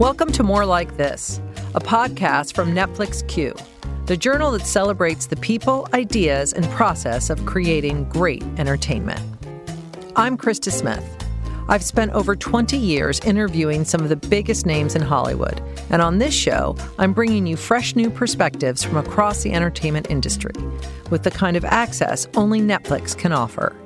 Welcome to More Like This, a podcast from Netflix Q, the journal that celebrates the people, ideas, and process of creating great entertainment. I'm Krista Smith. I've spent over 20 years interviewing some of the biggest names in Hollywood, and on this show, I'm bringing you fresh new perspectives from across the entertainment industry with the kind of access only Netflix can offer.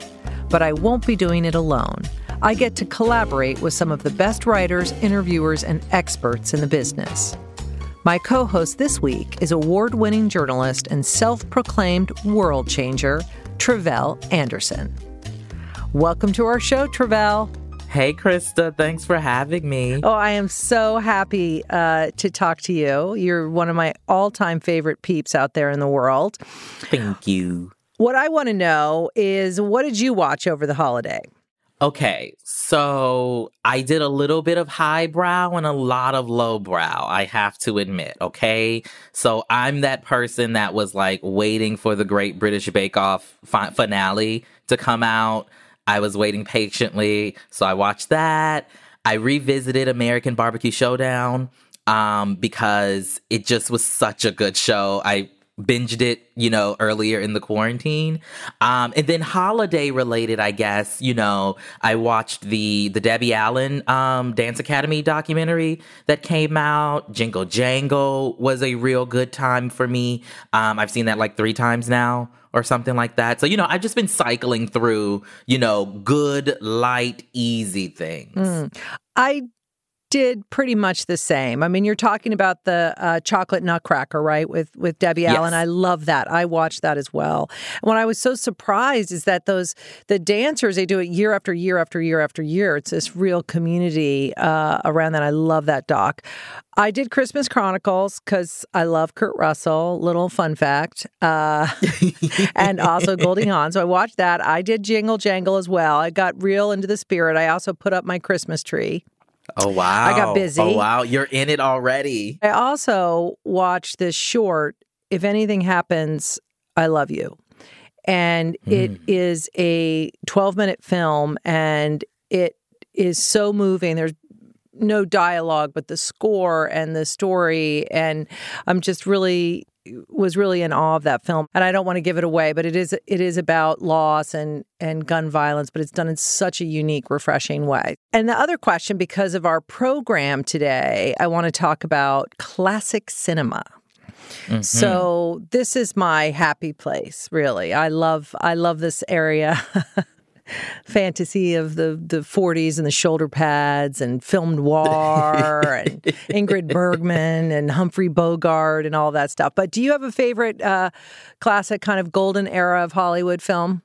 But I won't be doing it alone. I get to collaborate with some of the best writers, interviewers, and experts in the business. My co host this week is award winning journalist and self proclaimed world changer, Tre'vell Anderson. Welcome to our show, Tre'vell. Hey, Krista. Thanks for having me. Oh, I am so happy uh, to talk to you. You're one of my all time favorite peeps out there in the world. Thank you. What I want to know is what did you watch over the holiday? Okay, so I did a little bit of highbrow and a lot of lowbrow, I have to admit, okay? So I'm that person that was like waiting for the Great British Bake Off fi- finale to come out. I was waiting patiently, so I watched that. I revisited American Barbecue Showdown um, because it just was such a good show. I binged it, you know, earlier in the quarantine. Um, and then holiday related, I guess, you know, I watched the the Debbie Allen um, Dance Academy documentary that came out. Jingle Jangle was a real good time for me. Um, I've seen that like three times now or something like that. So, you know, I've just been cycling through, you know, good, light, easy things. Mm. I did pretty much the same. I mean, you're talking about the uh, chocolate nutcracker, right? With with Debbie yes. Allen. I love that. I watched that as well. And what I was so surprised is that those the dancers they do it year after year after year after year. It's this real community uh, around that. I love that doc. I did Christmas Chronicles because I love Kurt Russell. Little fun fact, uh, and also Goldie Hawn. So I watched that. I did Jingle Jangle as well. I got real into the spirit. I also put up my Christmas tree. Oh wow. I got busy. Oh wow, you're in it already. I also watched this short, If Anything Happens, I Love You. And mm. it hmm. a 12 minute film and it is so moving. There's no dialogue, but the score and the story. And I'm just really was really in awe of that film and I don't want to give it away but it is it is about loss and and gun violence but it's done in such a unique refreshing way. And the other question because of our program today I want to talk about classic cinema. Mm-hmm. So this is my happy place really. I love I love this area. fantasy of the, the 40s and the shoulder pads and film noir and Ingrid Bergman and Humphrey Bogart and all that stuff. But do you have a favorite uh, classic kind of golden era of Hollywood film?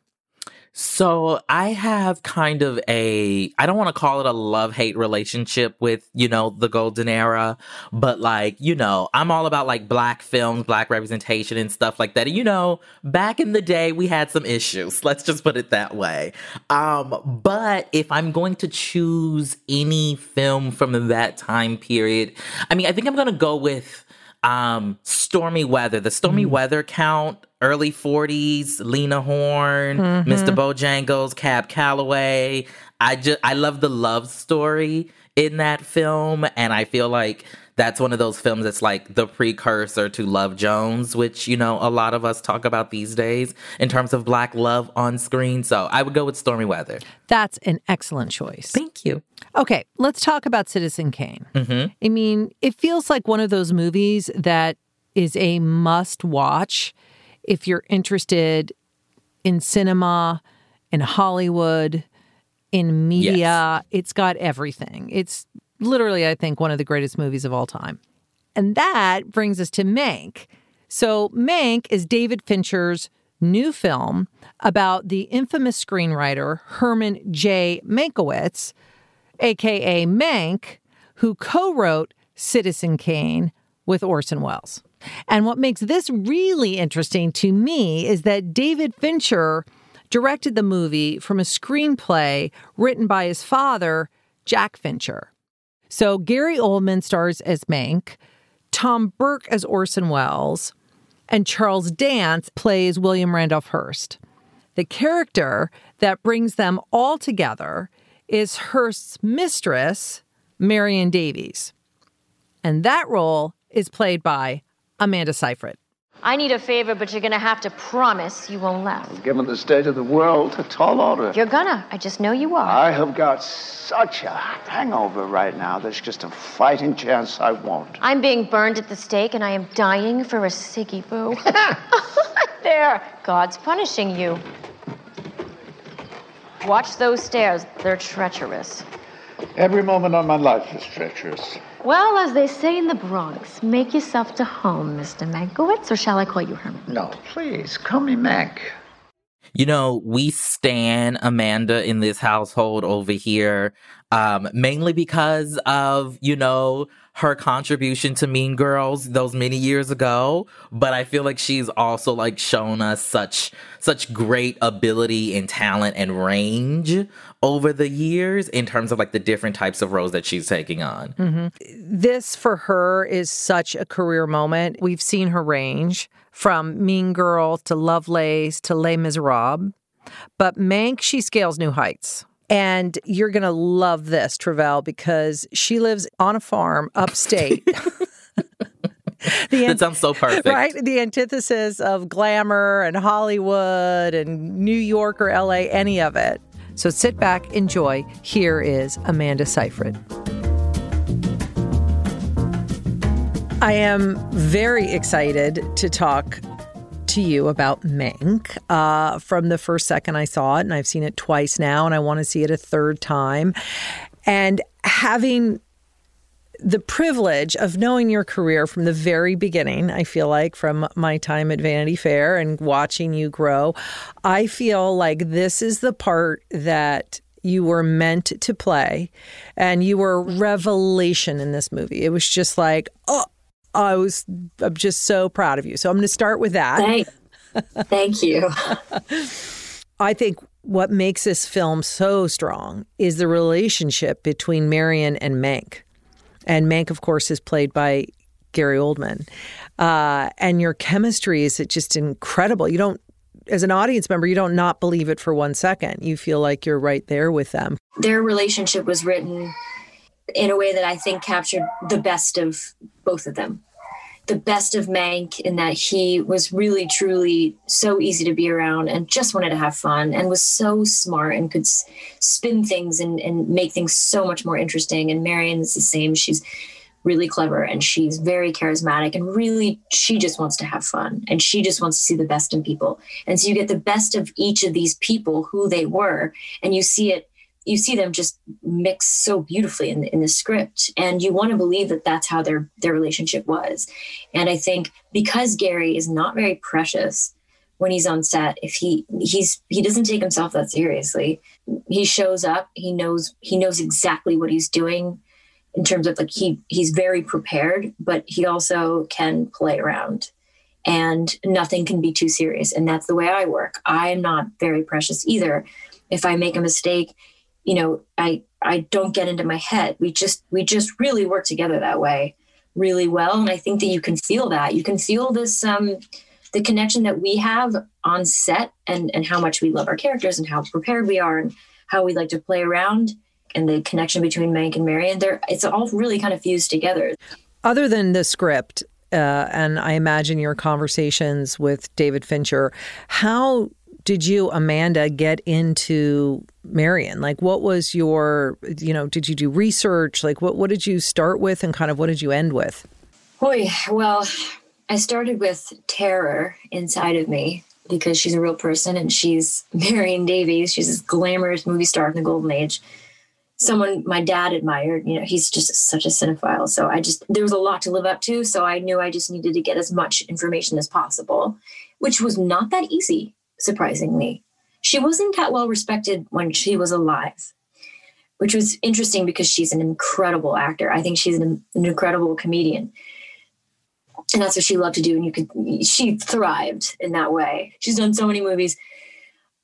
So I have kind of a, I don't want to call it a love hate relationship with, you know, the golden era, but like, you know, I'm all about like black films, black representation and stuff like that. And, you know, back in the day, we had some issues. Let's just put it that way. Um, but if I'm going to choose any film from that time period, I mean, I think I'm going to go with, um, stormy weather, the stormy mm. weather count, early 40s, Lena Horne, mm-hmm. Mr. Bojangles, Cab Calloway. I just I love the love story in that film and I feel like that's one of those films that's like the precursor to Love Jones, which, you know, a lot of us talk about these days in terms of black love on screen. So I would go with Stormy Weather. That's an excellent choice. Thank you. Okay, let's talk about Citizen Kane. Mm-hmm. I mean, it feels like one of those movies that is a must watch if you're interested in cinema, in Hollywood, in media. Yes. It's got everything. It's literally, I think, one of the greatest movies of all time. And that brings us to Mank. So, Mank is David Fincher's new film about the infamous screenwriter Herman J. Mankiewicz, aka Mank, who co wrote Citizen Kane with Orson Welles. And what makes this really interesting to me is that David Fincher directed the movie from a screenplay written by his father, Jack Fincher. So Gary Oldman stars as Mank, Tom Burke as Orson Welles, and Charles Dance plays William Randolph Hearst. The character that brings them all together is Hearst's mistress, Marion Davies. and that role is played by Amanda Seyfried. I need a favor, but you're gonna have to promise you won't laugh. Given the state of the world, a tall order. You're gonna. I just know you are. I have got such a hangover right now. There's just a fighting chance I won't. I'm being burned at the stake, and I am dying for a ciggy boo. there, God's punishing you. Watch those stairs. They're treacherous. Every moment of my life is treacherous. Well, as they say in the Bronx, make yourself to home, Mr. Mankiewicz, or shall I call you Herman? No, please, call me Mank. You know, we stand Amanda in this household over here, um, mainly because of, you know, her contribution to Mean Girls those many years ago, but I feel like she's also like shown us such such great ability and talent and range over the years in terms of like the different types of roles that she's taking on. Mm-hmm. This for her is such a career moment. We've seen her range from Mean Girls to Lovelace to Les Miserables, but Mank she scales new heights. And you're going to love this, Tre'vell, because she lives on a farm upstate. the that sounds so perfect. Right? The antithesis of glamour and Hollywood and New York or LA, any of it. So sit back, enjoy. Here is Amanda Seyfried. I am very excited to talk to you about Mank uh, from the first second I saw it, and I've seen it twice now, and I want to see it a third time. And having the privilege of knowing your career from the very beginning, I feel like from my time at Vanity Fair and watching you grow, I feel like this is the part that you were meant to play and you were revelation in this movie. It was just like, oh, I was I'm just so proud of you. So I'm going to start with that. Thank, thank you. I think what makes this film so strong is the relationship between Marion and Mank. And Mank, of course, is played by Gary Oldman. Uh, and your chemistry is just incredible. You don't, as an audience member, you don't not believe it for one second. You feel like you're right there with them. Their relationship was written in a way that I think captured the best of both of them. The best of Mank in that he was really, truly so easy to be around and just wanted to have fun and was so smart and could spin things and, and make things so much more interesting. And Marion is the same. She's really clever and she's very charismatic and really she just wants to have fun and she just wants to see the best in people. And so you get the best of each of these people, who they were, and you see it you see them just mix so beautifully in, in the script and you want to believe that that's how their their relationship was. And i think because gary is not very precious when he's on set if he he's he doesn't take himself that seriously. He shows up he knows he knows exactly what he's doing in terms of like he he's very prepared but he also can play around. And nothing can be too serious and that's the way i work. I'm not very precious either. If i make a mistake you know i i don't get into my head. We just we just really work together that way really well. And i think that you can feel that. You can feel this um the connection that we have on set and and how much we love our characters and how prepared we are and how we like to play around and the connection between Mank and Marion. There it's all really kind of fused together. Other than the script uh, and I imagine your conversations with David Fincher, how did you, Amanda, get into Marion? Like, what was your, you know, did you do research? Like, what, what did you start with and kind of what did you end with? Boy, well, I started with terror inside of me because she's a real person and she's Marion Davies. She's this glamorous movie star in the golden age. Someone my dad admired, you know, he's just such a cinephile. So I just, there was a lot to live up to. So I knew I just needed to get as much information as possible, which was not that easy surprisingly. She wasn't that well respected when she was alive, which was interesting because she's an incredible actor. I think she's an, an incredible comedian. And that's what she loved to do. And you could, she thrived in that way. She's done so many movies,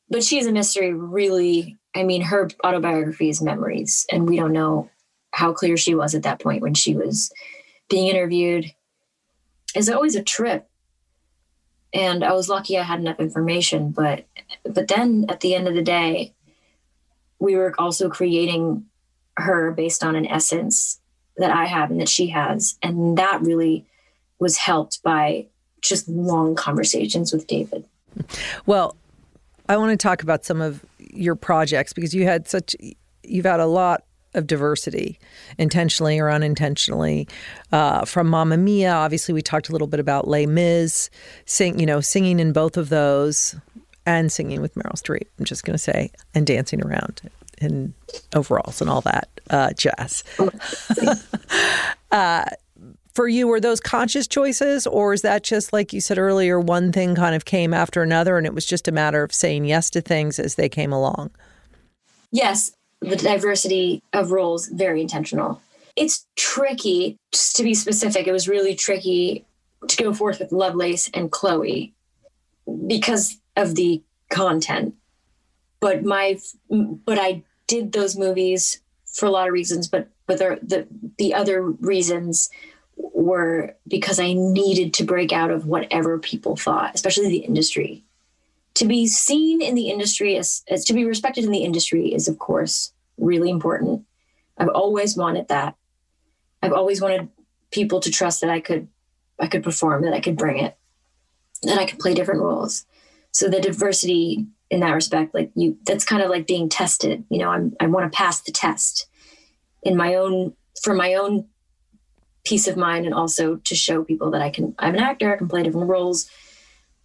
but she's a mystery, really. I mean, her autobiography is memories, and we don't know how clear she was at that point when she was being interviewed. It's always a trip and I was lucky I had enough information. But but then at the end of the day, we were also creating her based on an essence that I have and that she has. And that really was helped by just long conversations with David. Well, I want to talk about some of your projects because you had such you've had a lot of diversity, intentionally or unintentionally. Uh, from Mamma Mia, obviously, we talked a little bit about Les Mis, sing, you know, singing in both of those, and singing with Meryl Streep. I'm just going to say, and dancing around in overalls and all that uh, jazz. uh, for you, were those conscious choices, or is that just like you said earlier, one thing kind of came after another, and it was just a matter of saying yes to things as they came along? Yes, the diversity of roles very intentional. It's tricky, just to be specific. It was really tricky to go forth with Lovelace and Chloe because of the content. But my, but I did those movies for a lot of reasons. But but the the, the other reasons were because I needed to break out of whatever people thought, especially the industry. To be seen in the industry as, as to be respected in the industry is, of course, really important. I've always wanted that. I've always wanted people to trust that I could I could perform, that I could bring it, that I could play different roles. So the diversity in that respect, like you that's kind of like being tested. You know, I'm I want to pass the test in my own for my own peace of mind and also to show people that I can I'm an actor, I can play different roles.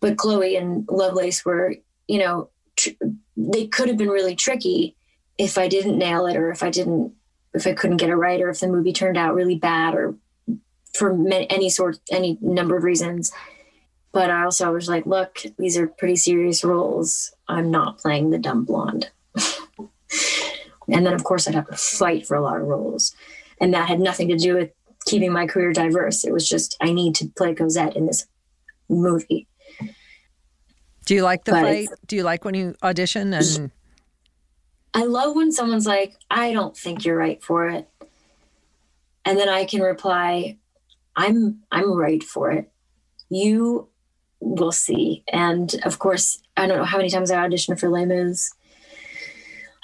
But Chloe and Lovelace were, you know, tr- they could have been really tricky if I didn't nail it or if I didn't if I couldn't get it right or if the movie turned out really bad or for any sort any number of reasons. But I also was like look these are pretty serious roles. I'm not playing the dumb blonde. And then of course I'd have to fight for a lot of roles. And that had nothing to do with keeping my career diverse. It was just I need to play Cosette in this movie do you like the but fight do you like when you audition and I love when someone's like, I don't think you're right for it. And then I can reply, I'm I'm right for it. You will see. And of course, I don't know how many times I auditioned for Les Mis.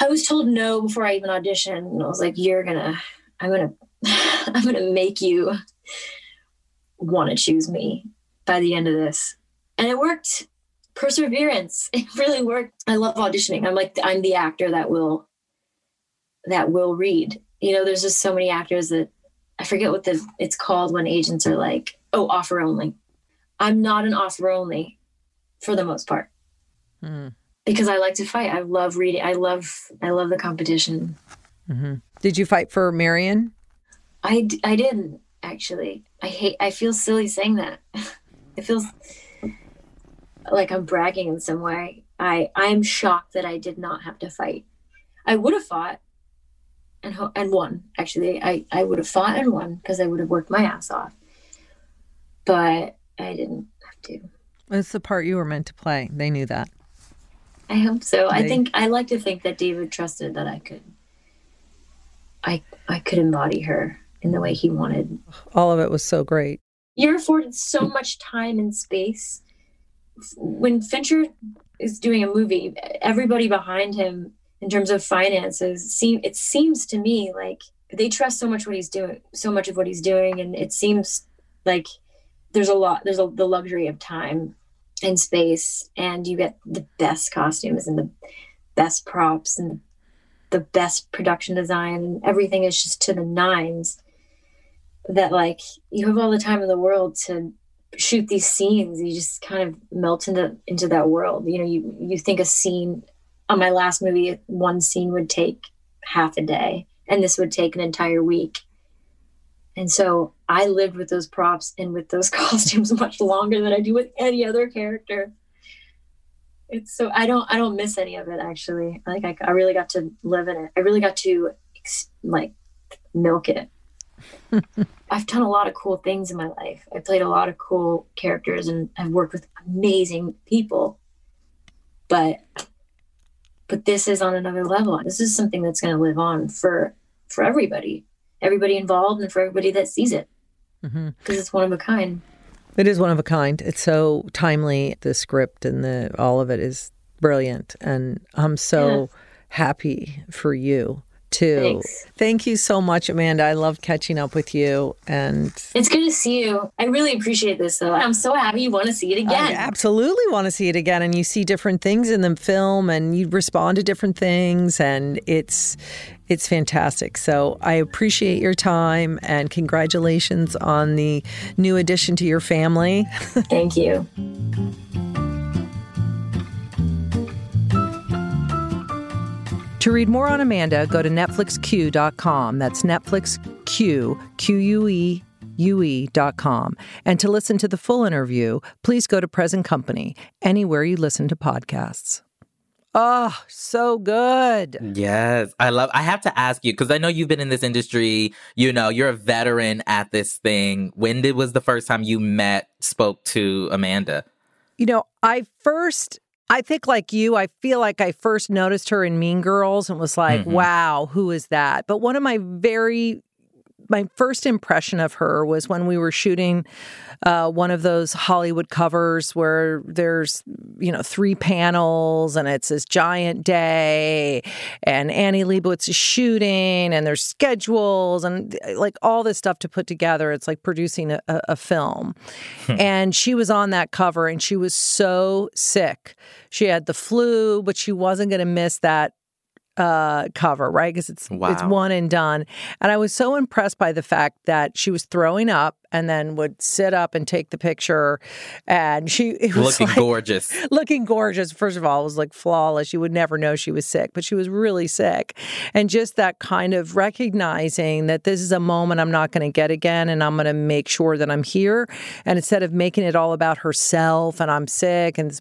I was told no before I even auditioned. And I was like, you're gonna, I'm gonna, I'm gonna make you want to choose me by the end of this. And it worked perseverance. It really worked. I love auditioning. I'm like I'm the actor that will that will read. You know, there's just so many actors that I forget what the it's called when agents are like, oh, offer only. I'm not an offer only for the most part. Mm. Because I like to fight. I love reading. I love I love the competition. Mm-hmm. Did you fight for Marion? I, I didn't actually. I hate. I feel silly saying that. it feels like I'm bragging in some way. I I am shocked that I did not have to fight. I would have fought and and won. Actually, I I would have fought and won because I would have worked my ass off. But I didn't have to. It's the part you were meant to play. They knew that. I hope so. They... I think I like to think that David trusted that I could. I I could embody her in the way he wanted. All of it was so great. You're afforded so much time and space when Fincher is doing a movie, everybody behind him in terms of finances seem it seems to me like they trust so much what he's doing, so much of what he's doing, and it seems like there's a lot there's a, the luxury of time and space, and you get the best costumes and the best props and the best production design, and everything is just to the nines. That like you have all the time in the world to shoot these scenes you just kind of melt into into that world. You know you you think a scene on my last movie one scene would take half a day and this would take an entire week. And so i lived with those props and with those costumes much longer than i do with any other character. It's so i don't i don't miss any of it actually. Like I, I really got to live in it. I really got to like milk it I've done a lot of cool things in my life. I played a lot of cool characters and I've worked with amazing people. But but this is on another level. This is something that's going to live on for for everybody, everybody involved, and for everybody that sees it, because mm-hmm. it's one of a kind. It is one of a kind. It's so timely. The script and the all of it is brilliant, and I'm so yeah. happy for you too. Thanks. Thank you so much, Amanda. I love catching up with you. And It's good to see you. I really appreciate this, though. I'm so happy you want to see it again. I absolutely want to see it again. And you see different things in the film and you respond to different things and it's it's fantastic. So I appreciate your time and congratulations on the new addition to your family. Thank you. To read more on Amanda, go to netflixq.com. That's netflixq, Q-U-E, ue.com. And to listen to the full interview, please go to Present Company, anywhere you listen to podcasts. Oh, so good. Yes, I love. I have to ask you because I know you've been in this industry. You know, you're a veteran at this thing. When did was the first time you met, spoke to Amanda? You know, I first, I think like you, I feel like I first noticed her in Mean Girls and was like, Mhm. wow, who is that? But one of my very, my first impression of her was when we were shooting uh, one of those Hollywood covers where there's, you know, three panels and it's this giant day and Annie Leibovitz is shooting and there's schedules and like all this stuff to put together. It's like producing a, a, a film. and she was on that cover and she was so sick. She had the flu, but she wasn't going to miss that uh cover right? Because it's it's one and done. And i was so impressed by the fact that she was throwing up and then would sit up and take the picture and she it was Looking like, gorgeous. looking gorgeous. First of all, it was like flawless. You would never know she was sick, but she was really sick. And just that kind of recognizing that this is a moment I'm not going to get again and I'm going to make sure that I'm here. And instead of making it all about herself and I'm sick, and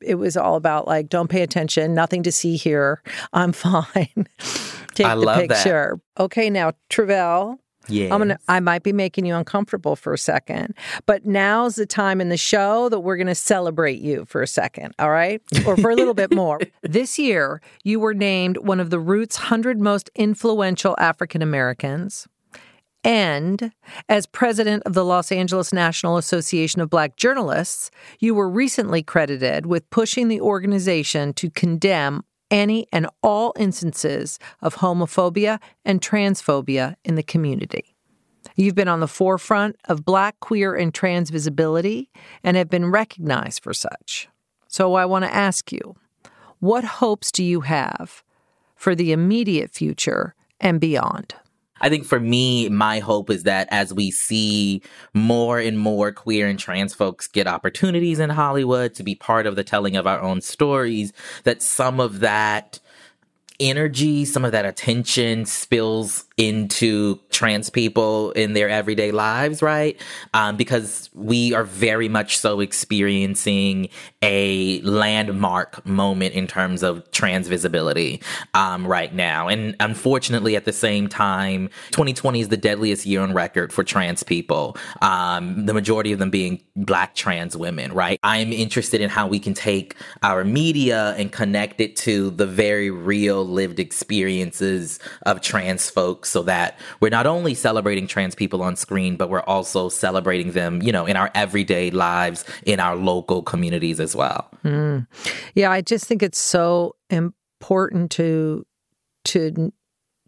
it was all about like, don't pay attention, nothing to see here. I'm fine. Take I the love that. picture. Okay, now, Tre'vell. Yeah. I'm gonna I might be making you uncomfortable for a second, but now's the time in the show that we're gonna celebrate you for a second, all right? Or for a little bit more. This year, you were named one of the Roots 100 most influential African Americans. And as president of the Los Angeles National Association of Black Journalists, you were recently credited with pushing the organization to condemn any and all instances of homophobia and transphobia in the community. You've been on the forefront of Black, queer, and trans visibility and have been recognized for such. So I want to ask you what hopes do you have for the immediate future and beyond? I think for me, my hope is that as we see more and more queer and trans folks get opportunities in Hollywood to be part of the telling of our own stories, that some of that energy, some of that attention spills into trans people in their everyday lives, right? Um, because we are very much so experiencing a landmark moment in terms of trans visibility um, right now. And unfortunately, at the same time, 2020 is the deadliest year on record for trans people, um, the majority of them being black trans women, right? I'm interested in how we can take our media and connect it to the very real lived experiences of trans folks so that we're not only celebrating trans people on screen, but we're also celebrating them, you know, in our everyday lives, in our local communities as well. Hmm. Yeah, I just think it's so important to to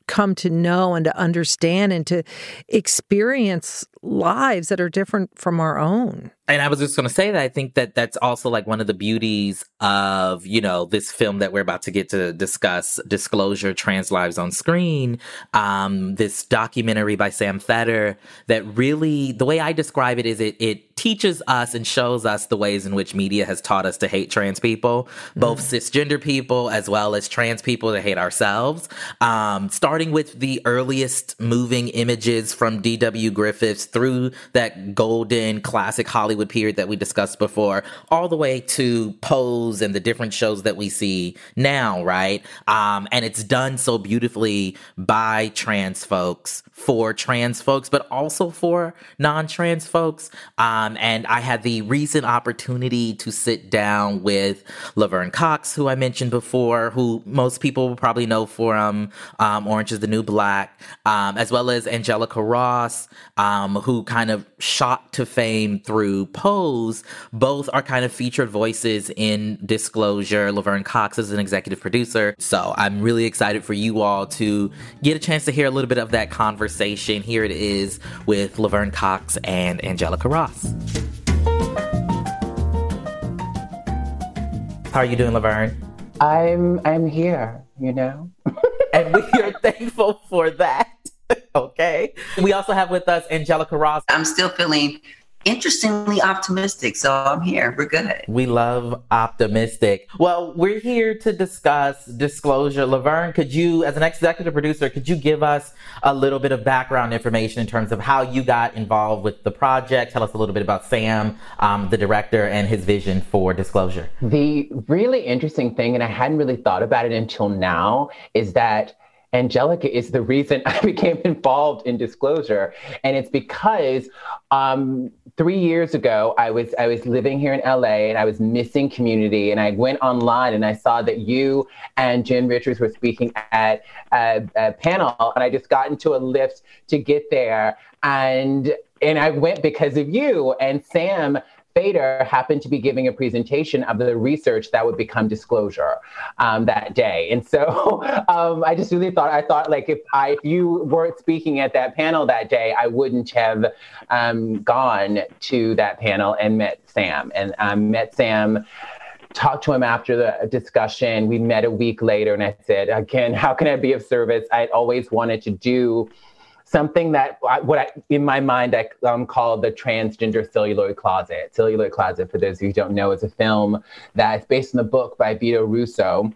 come to know and to understand and to experience lives that are different from our own. And I was just going to say that I think that that's also like one of the beauties of, you know, this film that we're about to get to discuss, Disclosure Trans Lives on Screen, um, this documentary by Sam Feder that really, the way I describe it is it, it teaches us and shows us the ways in which media has taught us to hate trans people, both cisgender people as well as trans people that hate ourselves. Um, starting with the earliest moving images from D.W. Griffiths through that golden classic Hollywood period that we discussed before, all the way to Pose and the different shows that we see now, right? Um, and it's done so beautifully by trans folks for trans folks, but also for non trans folks. Um, and I had the recent opportunity to sit down with Laverne Cox, who I mentioned before, who most people will probably know from um, Orange is the New Black, um, as well as Angelica Ross, um, um, who kind of shot to fame through Pose, both are kind of featured voices in Disclosure. Laverne Cox is an executive producer. So I'm really excited for you all to get a chance to hear a little bit of that conversation. Here it is with Laverne Cox and Angelica Ross. How are you doing, Laverne? I'm I'm here, you know. and we are thankful for that. okay. We also have with us Angelica Ross. I'm still feeling interestingly optimistic. So I'm here. We're good. We love optimistic. Well, we're here to discuss disclosure. Laverne, could you, as an executive producer, could you give us a little bit of background information in terms of how you got involved with the project? Tell us a little bit about Sam, um, the director, and his vision for disclosure. The really interesting thing, and I hadn't really thought about it until now, is that Angelica is the reason I became involved in disclosure. And it's because um, three years ago, I was, I was living here in LA and I was missing community. And I went online and I saw that you and Jen Richards were speaking at a, a panel. And I just got into a lift to get there. And and I went because of you. And Sam Feder happened to be giving a presentation of the research that would become disclosure um, that day. And so um, I just really thought, I thought like if I, if you weren't speaking at that panel that day, I wouldn't have um, gone to that panel and met Sam and um, met Sam talked to him after the discussion. We met a week later and I said, again, how can I be of service? I'd always wanted to do something that I, what I, in my mind I um, call the transgender celluloid closet. Celluloid closet, for those of you who don't know, is a film that's based on the book by Vito Russo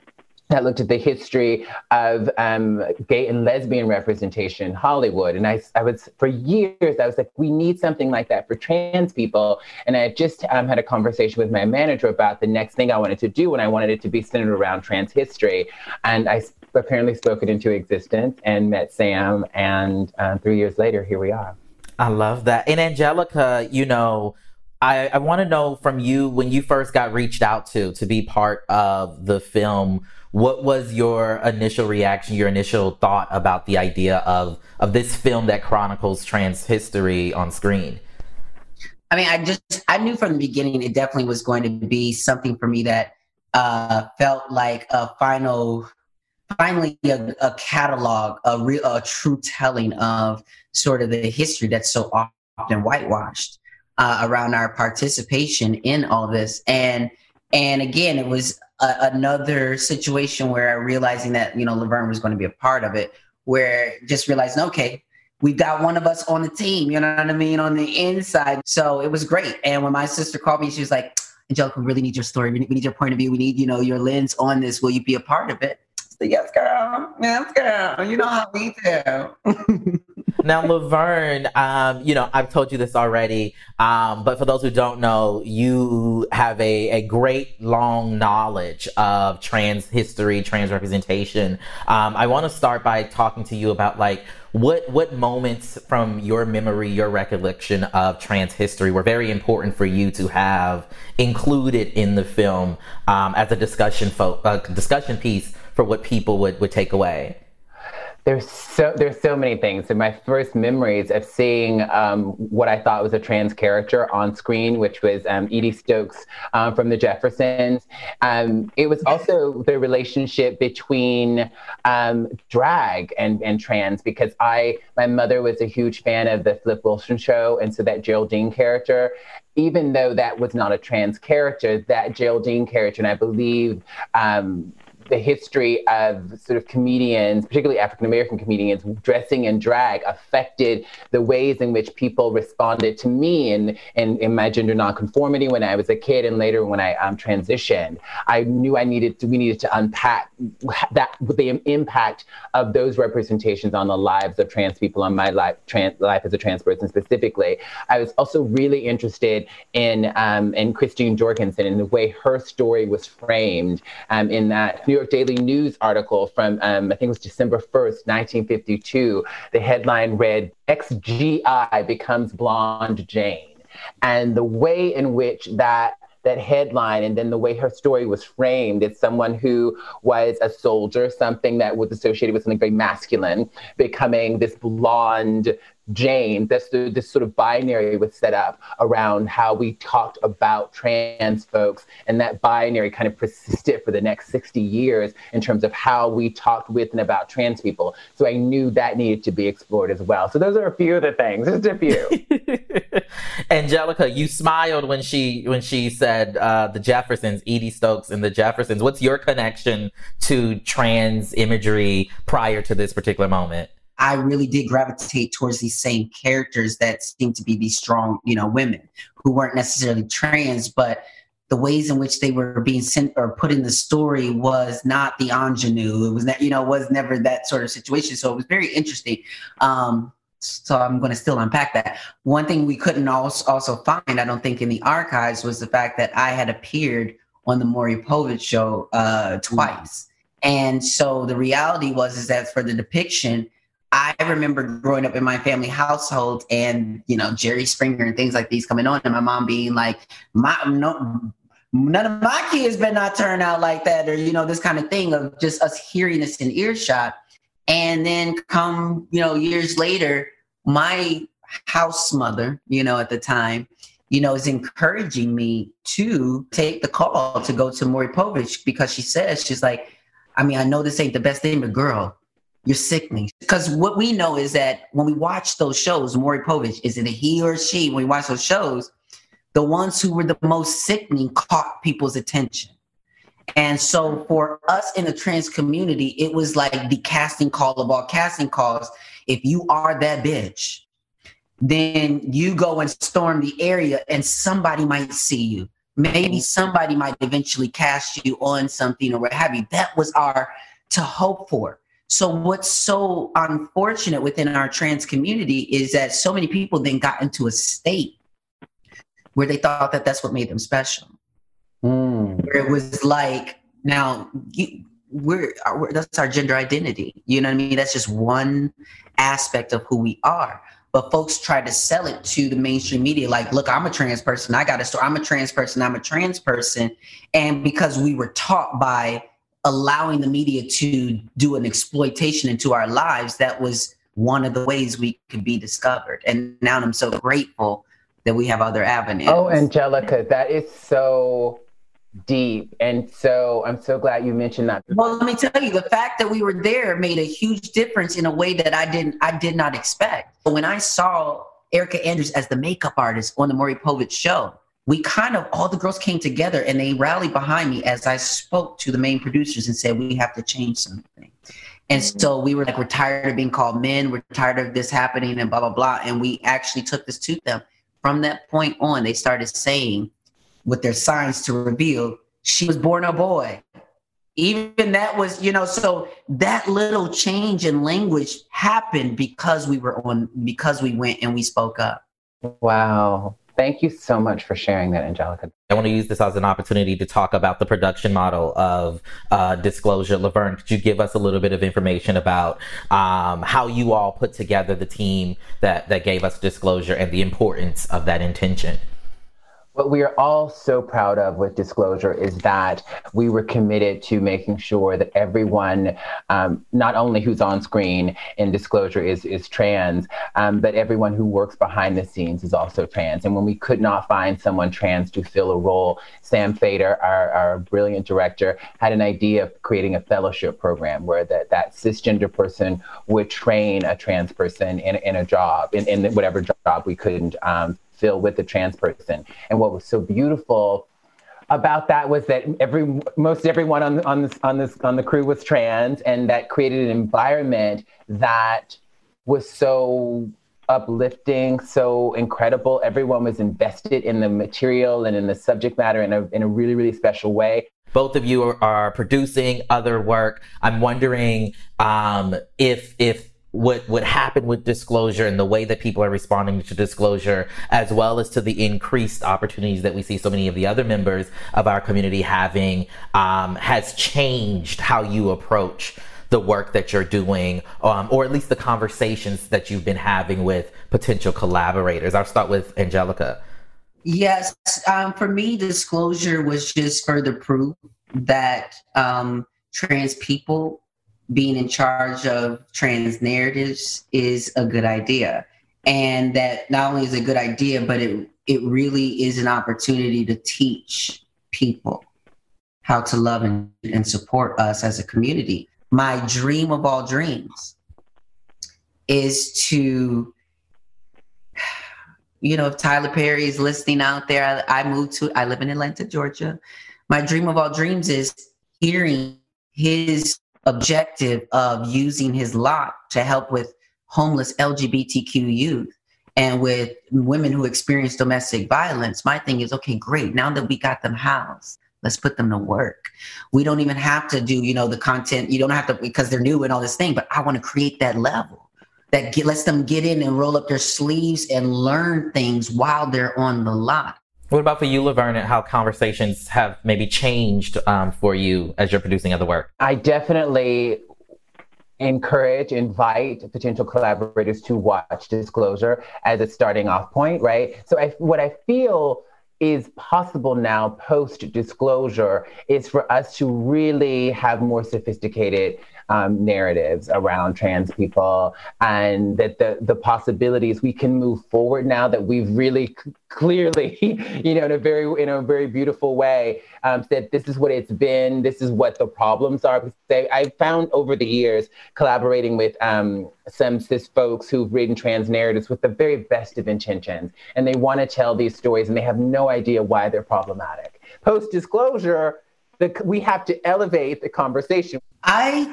that looked at the history of um, gay and lesbian representation in Hollywood. And I, I was, for years, I was like, we need something like that for trans people. And I just um, had a conversation with my manager about the next thing I wanted to do, and I wanted it to be centered around trans history. And I apparently spoke it into existence and met Sam. And uh, three years later, here we are. I love that. And Angelica, you know, I, I want to know from you when you first got reached out to to be part of the film. What was your initial reaction, your initial thought about the idea of of this film that chronicles trans history on screen? I mean, I just I knew from the beginning it definitely was going to be something for me that uh, felt like a final finally a, a catalog, a real, a true telling of sort of the history that's so often whitewashed uh, around our participation in all this. And and again, it was a, another situation where realizing that you know Laverne was going to be a part of it, where just realizing, okay, we've got one of us on the team. You know what I mean on the inside. So it was great. And when my sister called me, she was like. Angelica, we really need your story. We we need your point of view. We need, you know, your lens on this. Will you be a part of it? Yes, girl. Yes, girl. You know how we do. now, Laverne, um, you know, I've told you this already, um, but for those who don't know, you have a, a great long knowledge of trans history, trans representation. Um, I want to start by talking to you about like what what moments from your memory, your recollection of trans history were very important for you to have included in the film um, as a discussion fo- uh, discussion piece for what people would, would take away? There's so there's so many things. My first memories of seeing um, what I thought was a trans character on screen, which was um, Edie Stokes um, from The Jeffersons. Um, it was also the relationship between um, drag and, and trans because I my mother was a huge fan of the Flip Wilson show, and so that Geraldine character even though that was not a trans character, that Geraldine character, and I believe um, the history of sort of comedians, particularly African American comedians, dressing in drag affected the ways in which people responded to me and in, my gender nonconformity when I was a kid and later when I um, transitioned. I knew I needed to, we needed to unpack that the impact of those representations on the lives of trans people, on my life, trans, life as a trans person specifically. I was also really interested in um, in Christine Jorgensen and the way her story was framed um, in that New York Daily News article from, um, I think it was December 1st, 1952. The headline read, XGI becomes Blonde Jane. And the way in which that that headline and then the way her story was framed as someone who was a soldier, something that was associated with something very masculine, becoming this blonde Jane, this, this sort of binary was set up around how we talked about trans folks. And that binary kind of persisted for the next 60 years in terms of how we talked with and about trans people. So I knew that needed to be explored as well. So those are a few of the things, just a few. Angelica, you smiled when she when she said uh, the Jeffersons, Edie Stokes and the Jeffersons. What's your connection to trans imagery prior to this particular moment? I really did gravitate towards these same characters that seemed to be these strong, you know, women who weren't necessarily trans, but the ways in which they were being sent or put in the story was not the ingenue. It was not, you know, was never that sort of situation. So it was very interesting. Um, so I'm going to still unpack that. One thing we couldn't also find, I don't think, in the archives was the fact that I had appeared on the Maury Povich show uh, twice. And so the reality was is that for the depiction, I remember growing up in my family household and, you know, Jerry Springer and things like these coming on and my mom being like, my, no, none of my kids better not turn out like that or, you know, this kind of thing of just us hearing this in earshot. And then come, you know, years later, my house mother, you know, at the time, you know, is encouraging me to take the call to go to Maury Povich because she says, she's like, I mean, I know this ain't the best thing, but girl, you're sickening. Because what we know is that when we watch those shows, Maury Povich, is it a he or she? When we watch those shows, the ones who were the most sickening caught people's attention. And so for us in the trans community, it was like the casting call of all casting calls. If you are that bitch, then you go and storm the area and somebody might see you. Maybe somebody might eventually cast you on something or what have you. That was our to hope for. So what's so unfortunate within our trans community is that so many people then got into a state where they thought that that's what made them special. Mm. Where it was like, now you, we're, we're, that's our gender identity. You know what I mean? That's just one aspect of who we are. But folks try to sell it to the mainstream media, like, look, I'm a trans person. I got a story. I'm a trans person. I'm a trans person. And because we were taught by allowing the media to do an exploitation into our lives, that was one of the ways we could be discovered. And now I'm so grateful that we have other avenues. Oh, Angelica, that is so deep. And so I'm so glad you mentioned that. Well, let me tell you, the fact that we were there made a huge difference in a way that I didn't I did not expect. When I saw Erica Andrews as the makeup artist on the Maury Povich show, we kind of all the girls came together and they rallied behind me as I spoke to the main producers and said we have to change something. And mm-hmm. so we were like, we're tired of being called men. We're tired of this happening and blah blah blah. And we actually took this to them. From that point on, they started saying, with their signs to reveal, she was born a boy. Even that was, you know, so that little change in language happened because we were on, because we went and we spoke up. Wow. Thank you so much for sharing that, Angelica. I want to use this as an opportunity to talk about the production model of uh, Disclosure. Laverne, could you give us a little bit of information about um, how you all put together the team that, that gave us Disclosure and the importance of that intention? What we are all so proud of with disclosure is that we were committed to making sure that everyone um, not only who's on screen in disclosure is, is trans um, but everyone who works behind the scenes is also trans. And when we could not find someone trans to fill a role sam Feder our, our brilliant director had an idea of creating a fellowship program where that, that cisgender person would train a trans person in, in a job in, in whatever job we couldn't um, with a trans person. And what was so beautiful about that was that every most everyone on on this on this on the crew was trans, and that created an environment that was so uplifting, so incredible. Everyone was invested in the material and in the subject matter in a in a really really special way. Both of you are, are producing other work. I'm wondering um, if if what what happened with disclosure and the way that people are responding to disclosure as well as to the increased opportunities that we see so many of the other members of our community having um, has changed how you approach the work that you're doing um, or at least the conversations that you've been having with potential collaborators. I'll start with angelica. Yes um, for me disclosure was just further proof that um, trans people being in charge of trans narratives is a good idea. and that not only is a good idea, but it it really is an opportunity to teach people how to love and, and support us as a community. My dream of all dreams is to, you know, if Tyler Perry is listening out there, I, I moved to, I live in Atlanta, Georgia. My dream of all dreams is hearing his objective of using his lot to help with homeless LGBTQ youth and with women who experience domestic violence. My thing is, okay, great. Now that we got them housed, let's put them to work. We don't even have to do, you know, the content. You don't have to because they're new and all this thing. But I want to create that level that get, lets them get in and roll up their sleeves and learn things while they're on the lot. What about for you, Laverne, and how conversations have maybe changed um, for you as you're producing other work? I definitely encourage, invite potential collaborators to watch Disclosure as a starting off point, right? So I, what I feel is possible now post disclosure is for us to really have more sophisticated um, narratives around trans people and that the, the possibilities we can move forward now that we've really c- clearly, you know, in a very, in a very beautiful way um, said, this is what it's been, this is what the problems are. Because I found over the years collaborating with um, some cis folks who've written trans narratives with the very best of intentions. And they want to tell these stories and they have no idea why they're problematic. Post disclosure, the, we have to elevate the conversation. I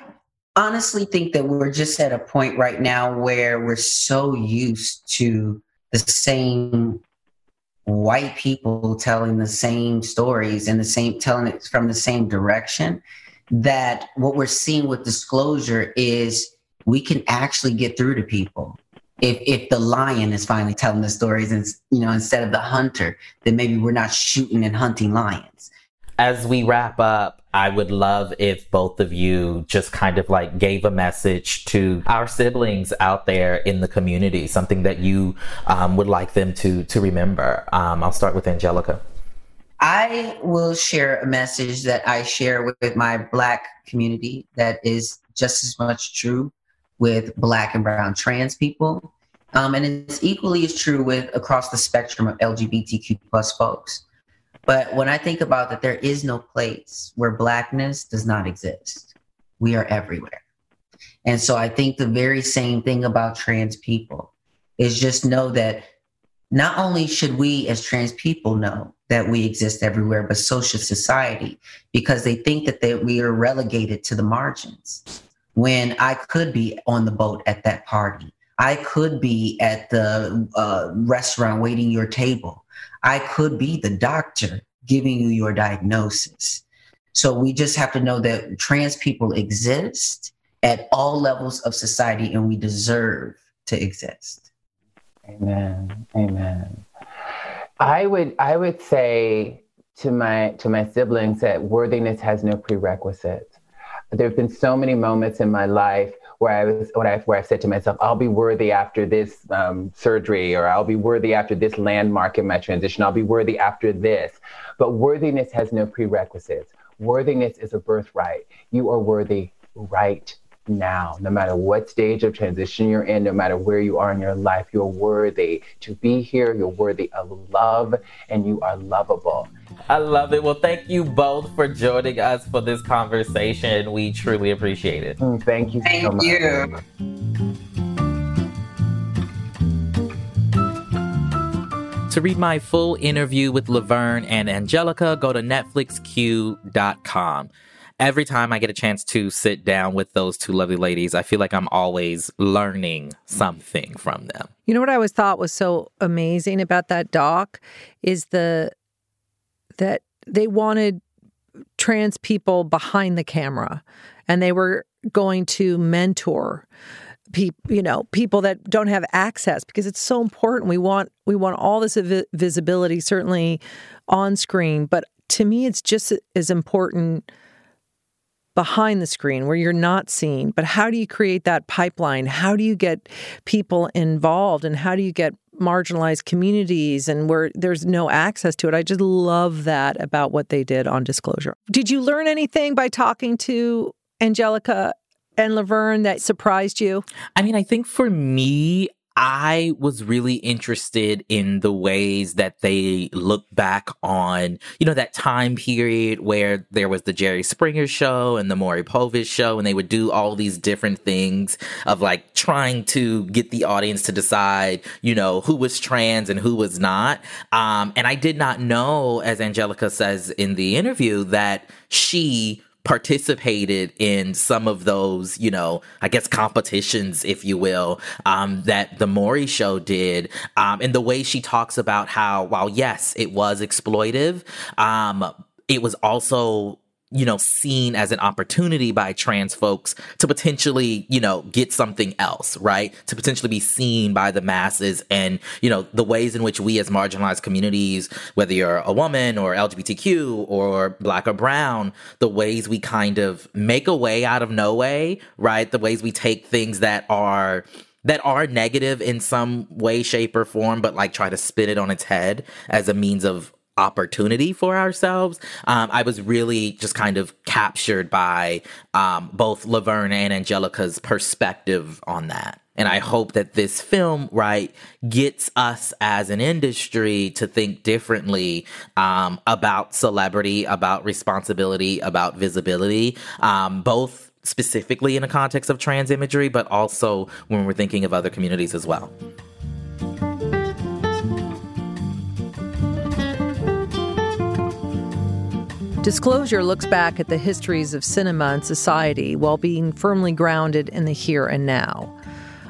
honestly think that we're just at a point right now where we're so used to the same white people telling the same stories and the same telling it from the same direction that what we're seeing with disclosure is we can actually get through to people. If if the lion is finally telling the stories and you know instead of the hunter then maybe we're not shooting and hunting lions as we wrap up I would love if both of you just kind of like gave a message to our siblings out there in the community, something that you um, would like them to to remember. Um, I'll start with Angelica. I will share a message that I share with my Black community that is just as much true with Black and Brown trans people. Um, and it's equally as true with across the spectrum of LGBTQ plus folks. But when I think about that, there is no place where blackness does not exist. We are everywhere. And so I think the very same thing about trans people is just know that not only should we as trans people know that we exist everywhere, but social society, because they think that they, we are relegated to the margins. When I could be on the boat at that party, I could be at the uh, restaurant waiting your table. I could be the doctor giving you your diagnosis. So we just have to know that trans people exist at all levels of society and we deserve to exist. Amen. Amen. I would I would say to my to my siblings that worthiness has no prerequisites. There have been so many moments in my life where I was when I where I said to myself, I'll be worthy after this um, surgery, or I'll be worthy after this landmark in my transition. I'll be worthy after this. But worthiness has no prerequisites. Worthiness is a birthright. You are worthy right now, no matter what stage of transition you're in, no matter where you are in your life, you're worthy to be here. You're worthy of love and you are lovable. I love it. Well, thank you both for joining us for this conversation. We truly appreciate it. Mm, thank you thank so much. You. To read my full interview with Laverne and Angelica, go to netflixq.com every time I get a chance to sit down with those two lovely ladies, I feel like I'm always learning something from them. You know what I always thought was so amazing about that doc is the that they wanted trans people behind the camera and they were going to mentor people you know people that don't have access because it's so important we want we want all this vi- visibility certainly on screen but to me it's just as important behind the screen where you're not seen. But how do you create that pipeline? How do you get people involved? And how do you get marginalized communities and where there's no access to it? I just love that about what they did on Disclosure. Did you learn anything by talking to Angelica and Laverne that surprised you? I mean, I think for me, I was really interested in the ways that they look back on, you know, that time period where there was the Jerry Springer show and the Maury Povich show, and they would do all these different things of like trying to get the audience to decide, you know, who was trans and who was not. Um, and I did not know, as Angelica says in the interview, that she participated in some of those, you know, I guess competitions, if you will, um, that the Maury show did. Um, and the way she talks about how, while yes, it was exploitive, um, it was also you know, seen as an opportunity by trans folks to potentially, you know, get something else, right? To potentially be seen by the masses and, you know, the ways in which we as marginalized communities, whether you're a woman or LGBTQ or black or brown, the ways we kind of make a way out of no way, right? The ways we take things that are that are negative in some way, shape, or form, but like try to spin it on its head as a means of opportunity for ourselves. Um, I was really just kind of captured by um, both Laverne and Angelica's perspective on that. And I hope that this film, right, gets us as an industry to think differently um, about celebrity, about responsibility, about visibility, um, both specifically in the context of trans imagery, but also when we're thinking of other communities as well. Disclosure looks back at the histories of cinema and society while being firmly grounded in the here and now.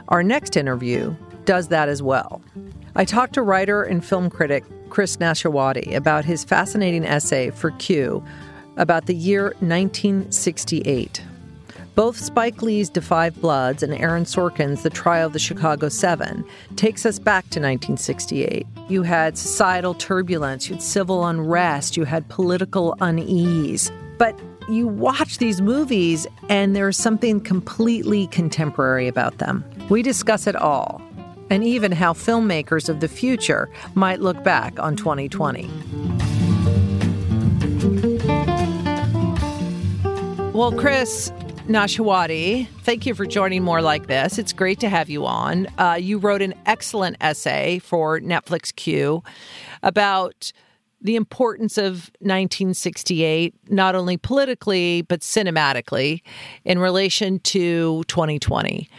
Our next interview does that as well. I talked to writer and film critic Chris Nashawaty about his fascinating essay for Q about the year 1968. Both Spike Lee's 5 Bloods and Aaron Sorkin's The Trial of the Chicago Seven takes us back to 1968. You had societal turbulence, you had civil unrest, you had political unease. But you watch these movies and there's something completely contemporary about them. We discuss it all, and even how filmmakers of the future might look back on 2020. Well, Chris, Nashawaty, thank you for joining More Like This. It's great to have you on. Uh, you wrote an excellent essay for Netflix Q about the importance of 1968, not only politically, but cinematically in relation to 2020.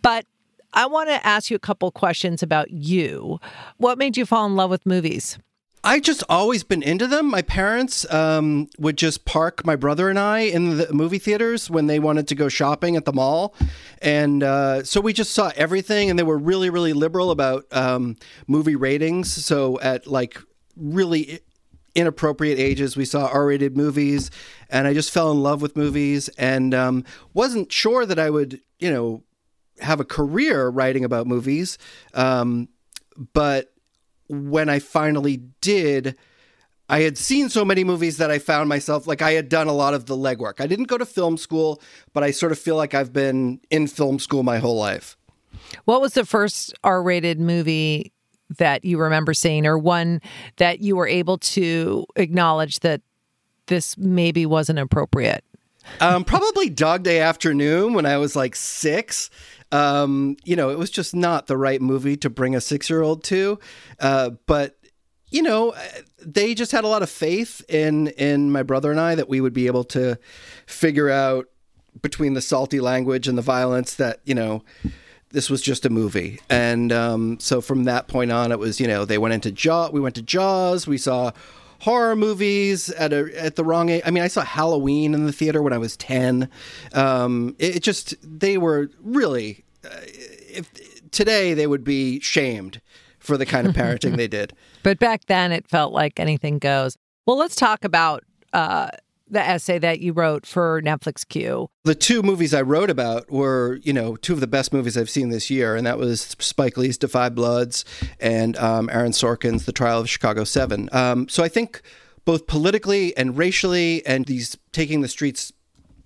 But I want to ask you a couple questions about you. What made you fall in love with movies? I just always been into them. My parents um, would just park my brother and I in the movie theaters when they wanted to go shopping at the mall, and uh, so we just saw everything. And they were really, really liberal about um, movie ratings. So at like really inappropriate ages, we saw R-rated movies, and I just fell in love with movies, and um, wasn't sure that I would, you know, have a career writing about movies, um, but when I finally did, I had seen so many movies that I found myself like I had done a lot of the legwork. I didn't go to film school, but I sort of feel like I've been in film school my whole life. What was the first R rated movie that you remember seeing, or one that you were able to acknowledge that this maybe wasn't appropriate? Um, probably Dog Day Afternoon when I was like six. Um, you know, it was just not the right movie to bring a six year old to. Uh, but you know, they just had a lot of faith in in my brother and I that we would be able to figure out between the salty language and the violence that you know this was just a movie. And um, so from that point on, it was you know they went into Jaw. We went to Jaws. We saw horror movies at a at the wrong age. I mean, I saw Halloween in the theater when I was ten. Um, it, it, just they were really. Uh, if today they would be shamed for the kind of parenting they did. But back then, it felt like anything goes. Well, let's talk about. Uh, the essay that you wrote for Netflix Q. The two movies I wrote about were, you know, two of the best movies I've seen this year, and that was Spike Lee's 5 Bloods and um, Aaron Sorkin's The Trial of Chicago Seven. Um, so I think both politically and racially, and these taking the streets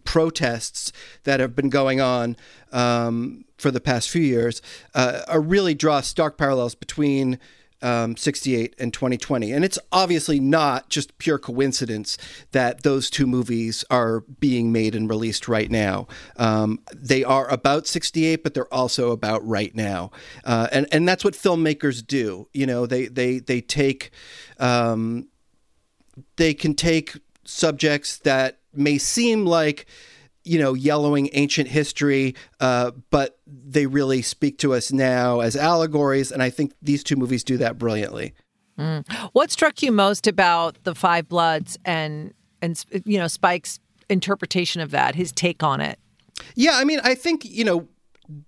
protests that have been going on um, for the past few years, uh, are really draw stark parallels between um, 68 and 2020. And it's obviously not just pure coincidence that those two movies are being made and released right now. Um, they are about 68, but they're also about right now. Uh, and, and that's what filmmakers do. You know, they, they, they take, um, they can take subjects that may seem like you know, yellowing ancient history, uh, but they really speak to us now as allegories. And I think these two movies do that brilliantly. Mm. What struck you most about the Five Bloods and and you know Spike's interpretation of that, his take on it? Yeah, I mean, I think you know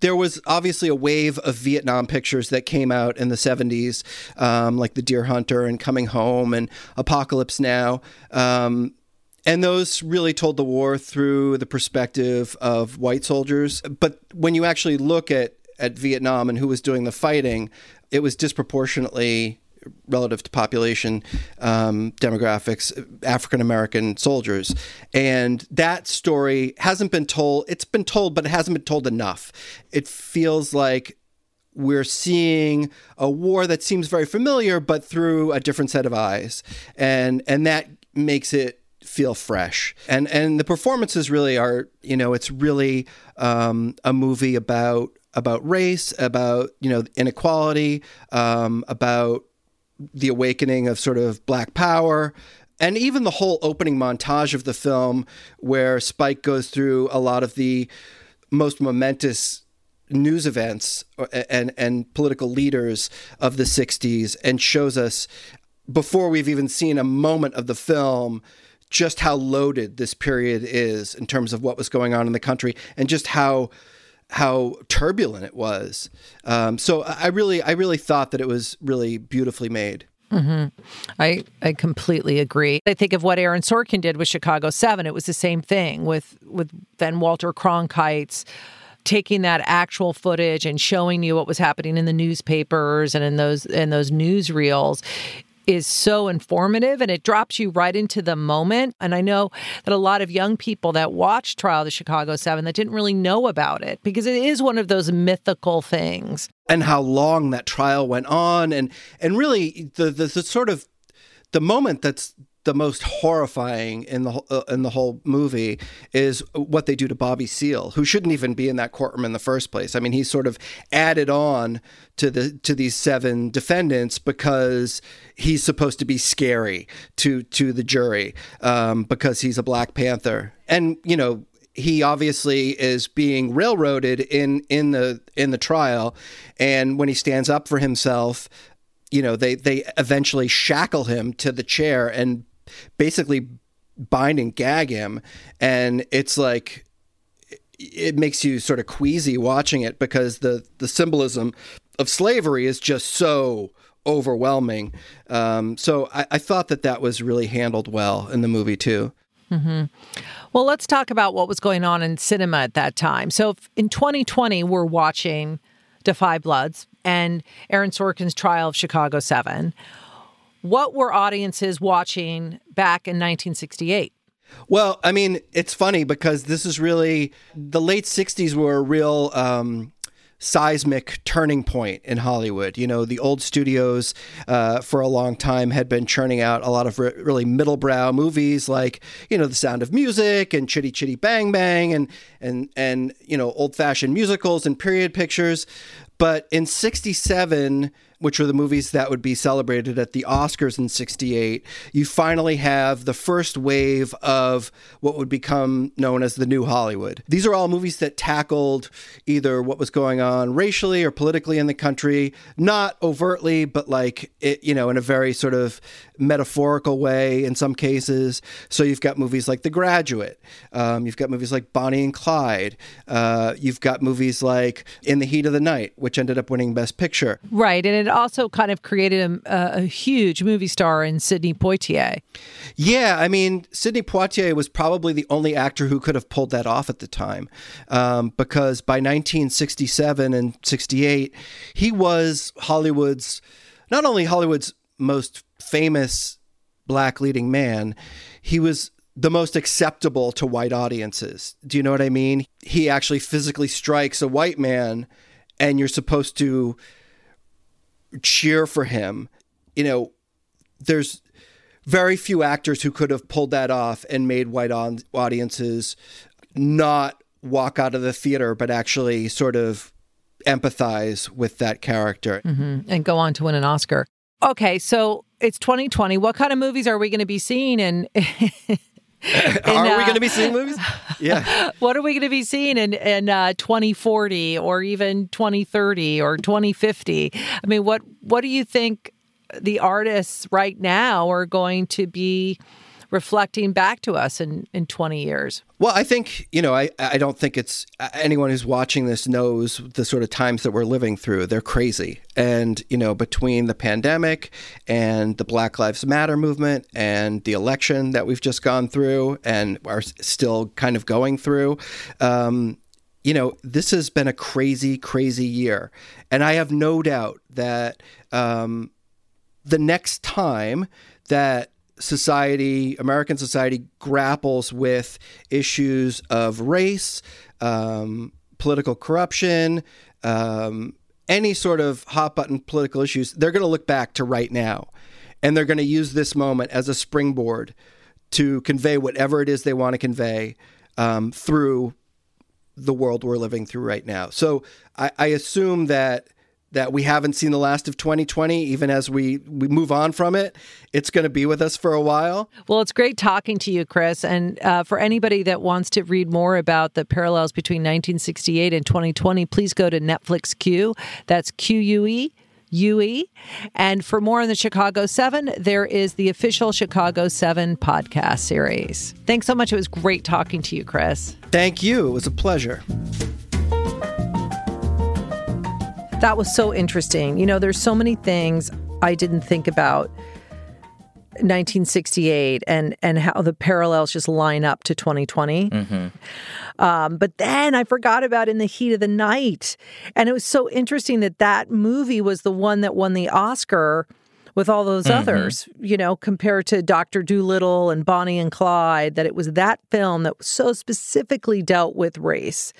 there was obviously a wave of Vietnam pictures that came out in the 70s, um, like The Deer Hunter and Coming Home and Apocalypse Now. Um, and those really told the war through the perspective of white soldiers. But when you actually look at, at Vietnam and who was doing the fighting, it was disproportionately relative to population um, demographics, African American soldiers. And that story hasn't been told. It's been told, but it hasn't been told enough. It feels like we're seeing a war that seems very familiar, but through a different set of eyes. And, and that makes it feel fresh. And and the performances really are, you know, it's really um, a movie about about race, about you know inequality, um, about the awakening of sort of black power. And even the whole opening montage of the film, where Spike goes through a lot of the most momentous news events uh, and and political leaders of the 60s and shows us before we've even seen a moment of the film just how loaded this period is in terms of what was going on in the country and just how how turbulent it was. Um, so I really I really thought that it was really beautifully made. Mm-hmm. I I completely agree. I think of what Aaron Sorkin did with Chicago Seven. It was the same thing with with then Walter Cronkite's taking that actual footage and showing you what was happening in the newspapers and in those in those newsreels is so informative and it drops you right into the moment. And I know that a lot of young people that watch Trial of the Chicago Seven that didn't really know about it because it is one of those mythical things. And how long that trial went on and and really the the, the sort of the moment that's the most horrifying in the uh, in the whole movie is what they do to Bobby Seale, who shouldn't even be in that courtroom in the first place. I mean, he's sort of added on to the to these seven defendants because he's supposed to be scary to to the jury um, because he's a Black Panther, and you know he obviously is being railroaded in in the in the trial and when he stands up for himself you know they they eventually shackle him to the chair and basically bind and gag him and it's like it makes you sort of queasy watching it because the the symbolism of slavery is just so overwhelming. Um, so I, I, thought that that was really handled well in the movie too. Mm-hmm. Well, let's talk about what was going on in cinema at that time. So in 2020, we're watching Da 5 Bloods and Aaron Sorkin's Trial of Chicago Seven what were audiences watching back in 1968? Well, I mean, it's funny because this is really the late 60s were a real um, seismic turning point in Hollywood. You know, the old studios uh, for a long time had been churning out a lot of re- really middlebrow movies like, you know, The Sound of Music and Chitty Chitty Bang Bang and and and you know, old-fashioned musicals and period pictures. But in 67, which were the movies that would be celebrated at the Oscars in 68, you finally have the first wave of what would become known as the New Hollywood. These are all movies that tackled either what was going on racially or politically in the country, not overtly, but like, it, you know, in a very sort of metaphorical way in some cases. So you've got movies like The Graduate, um, you've got movies like Bonnie and Clyde, uh, you've got movies like In the Heat of the Night, which ended up winning Best Picture. Right. And it also kind of created a, a huge movie star in Sidney Poitier. Yeah, I mean, Sidney Poitier was probably the only actor who could have pulled that off at the time, um, because by 1967 and 68, he was Hollywood's not only Hollywood's most famous black leading man, he was the most acceptable to white audiences. Do you know what I mean? He actually physically strikes a white man and you're supposed to cheer for him. You know, there's very few actors who could have pulled that off and made white on- audiences not walk out of the theater, but actually sort of empathize with that character mm-hmm. and go on to win an Oscar. Okay, so it's 2020. What kind of movies are we going to be seeing? And are uh, we going to be seeing movies? Yeah. what are we going to be seeing in in uh, 2040 or even 2030 or 2050? I mean, what what do you think the artists right now are going to be? Reflecting back to us in, in 20 years? Well, I think, you know, I, I don't think it's anyone who's watching this knows the sort of times that we're living through. They're crazy. And, you know, between the pandemic and the Black Lives Matter movement and the election that we've just gone through and are still kind of going through, um, you know, this has been a crazy, crazy year. And I have no doubt that um, the next time that society, American society, grapples with issues of race, um, political corruption, um, any sort of hot button political issues, they're going to look back to right now. And they're going to use this moment as a springboard to convey whatever it is they want to convey um, through the world we're living through right now. So I, I assume that that we haven't seen the last of 2020 even as we we move on from it it's going to be with us for a while well it's great talking to you chris and uh, for anybody that wants to read more about the parallels between 1968 and 2020 please go to netflix q that's q-u-e UE. And for more on the Chicago 7, there is the official Chicago 7 podcast series. Thanks so much. It was great talking to you, Chris. Thank you. It was a pleasure. That was so interesting. You know, there's so many things I didn't think about 1968 and and how the parallels just line up to 2020. Mm-hmm. Um, but then I forgot about in the heat of the night, and it was so interesting that that movie was the one that won the Oscar with all those mm-hmm. others. You know, compared to Doctor Dolittle and Bonnie and Clyde, that it was that film that so specifically dealt with race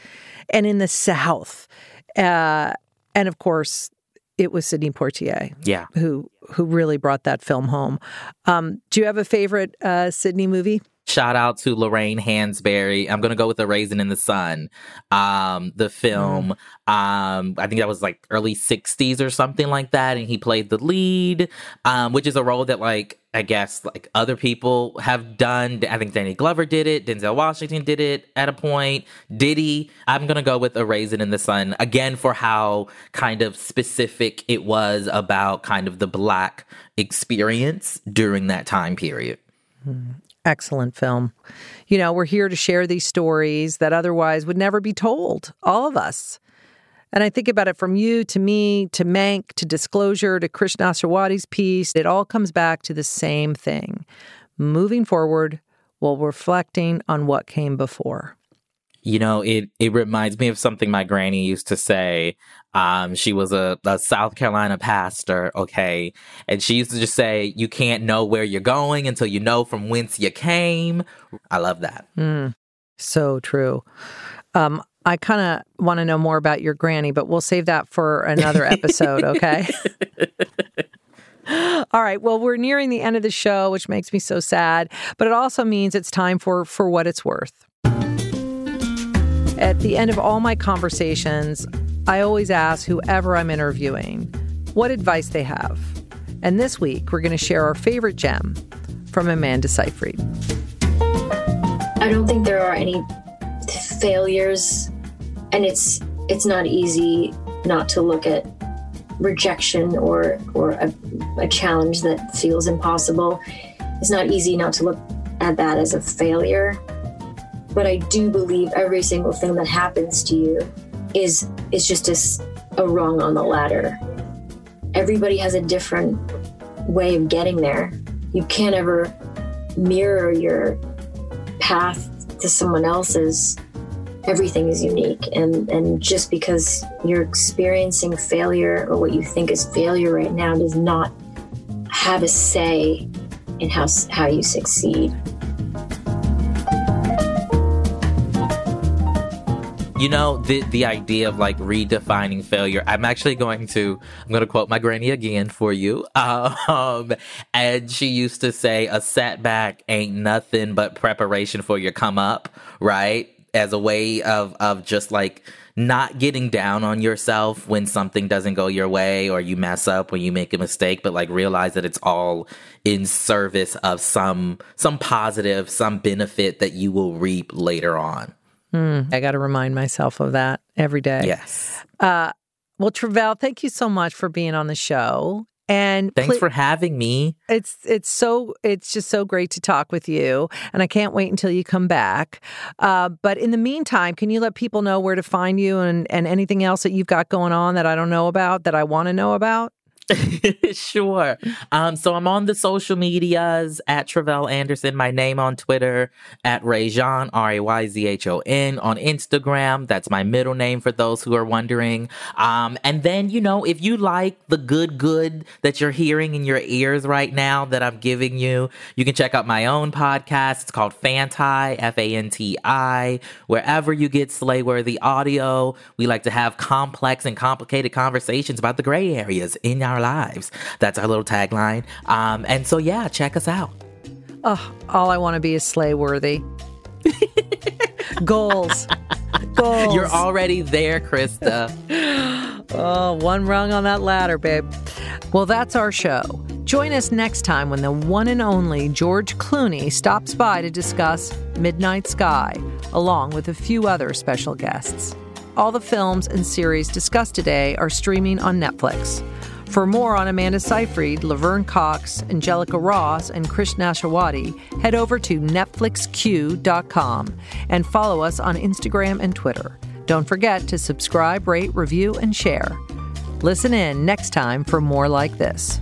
and in the South. Uh, and of course, it was Sidney Poitier. Yeah. Who who really brought that film home. Um, do you have a favorite uh, Sidney movie? Shout out to Lorraine Hansberry. I'm gonna go with The Raisin in the Sun. Um, the film. Mm. Um, I think that was like early '60s or something like that, and he played the lead, um, which is a role that like I guess like other people have done. I think Danny Glover did it. Denzel Washington did it at a point. Diddy. I'm gonna go with A Raisin in the Sun again for how kind of specific it was about kind of the black experience during that time period. Excellent film. You know, we're here to share these stories that otherwise would never be told, all of us. And I think about it from you to me to Mank to Disclosure to Chris Nashawaty's piece. It all comes back to the same thing moving forward while reflecting on what came before. You know, it, it reminds me of something my granny used to say. Um, she was a, a, South Carolina pastor, okay? And she used to just say, You can't know where you're going until you know from whence you came. I love that. Mm, so true. Um, I kind of want to know more about your granny, but we'll save that for another episode, okay? All right. Well, we're nearing the end of the show, which makes me so sad, but it also means it's time for for what it's worth. At the end of all my conversations, I always ask whoever I'm interviewing what advice they have. And this week, we're going to share our favorite gem from Amanda Seyfried. I don't think there are any failures, and it's it's not easy not to look at rejection or or a, a challenge that feels impossible. It's not easy not to look at that as a failure but I do believe every single thing that happens to you is is just a, a rung on the ladder. Everybody has a different way of getting there. You can't ever mirror your path to someone else's. Everything is unique, and and just because you're experiencing failure or what you think is failure right now does not have a say in how how you succeed. You know, the the idea of like redefining failure. I'm actually going to I'm going to quote my granny again for you. Um, and she used to say, "A setback ain't nothing but preparation for your come up." Right? As a way of of just like not getting down on yourself when something doesn't go your way or you mess up when you make a mistake, but like realize that it's all in service of some some positive, some benefit that you will reap later on. Mm, I got to remind myself of that every day. Yes. Uh, well, Tre'vell, thank you so much for being on the show. And thanks pl- for having me. It's it's so it's just so great to talk with you, and I can't wait until you come back. Uh, but in the meantime, can you let people know where to find you and and anything else that you've got going on that I don't know about that I want to know about? sure. Um, so I'm on the social medias at Tre'vell Anderson, my name on Twitter, at Rayzhon, R A Y Z H O N, on Instagram. That's my middle name for those who are wondering. Um, and then, you know, if you like the good, good that you're hearing in your ears right now that I'm giving you, you can check out my own podcast. It's called Fanti, F A N T I. Wherever you get Slayworthy audio, we like to have complex and complicated conversations about the gray areas in our our lives. That's our little tagline. Um, and so, yeah, check us out. Oh, all I want to be is slay worthy. Goals. Goals. You're already there, Krista. oh, one rung on that ladder, babe. Well, that's our show. Join us next time when the one and only George Clooney stops by to discuss Midnight Sky, along with a few other special guests. All the films and series discussed today are streaming on Netflix. For more on Amanda Seyfried, Laverne Cox, Angelica Ross, and Chris Nashawaty, head over to NetflixQ.com and follow us on Instagram and Twitter. Don't forget to subscribe, rate, review, and share. Listen in next time for more like this.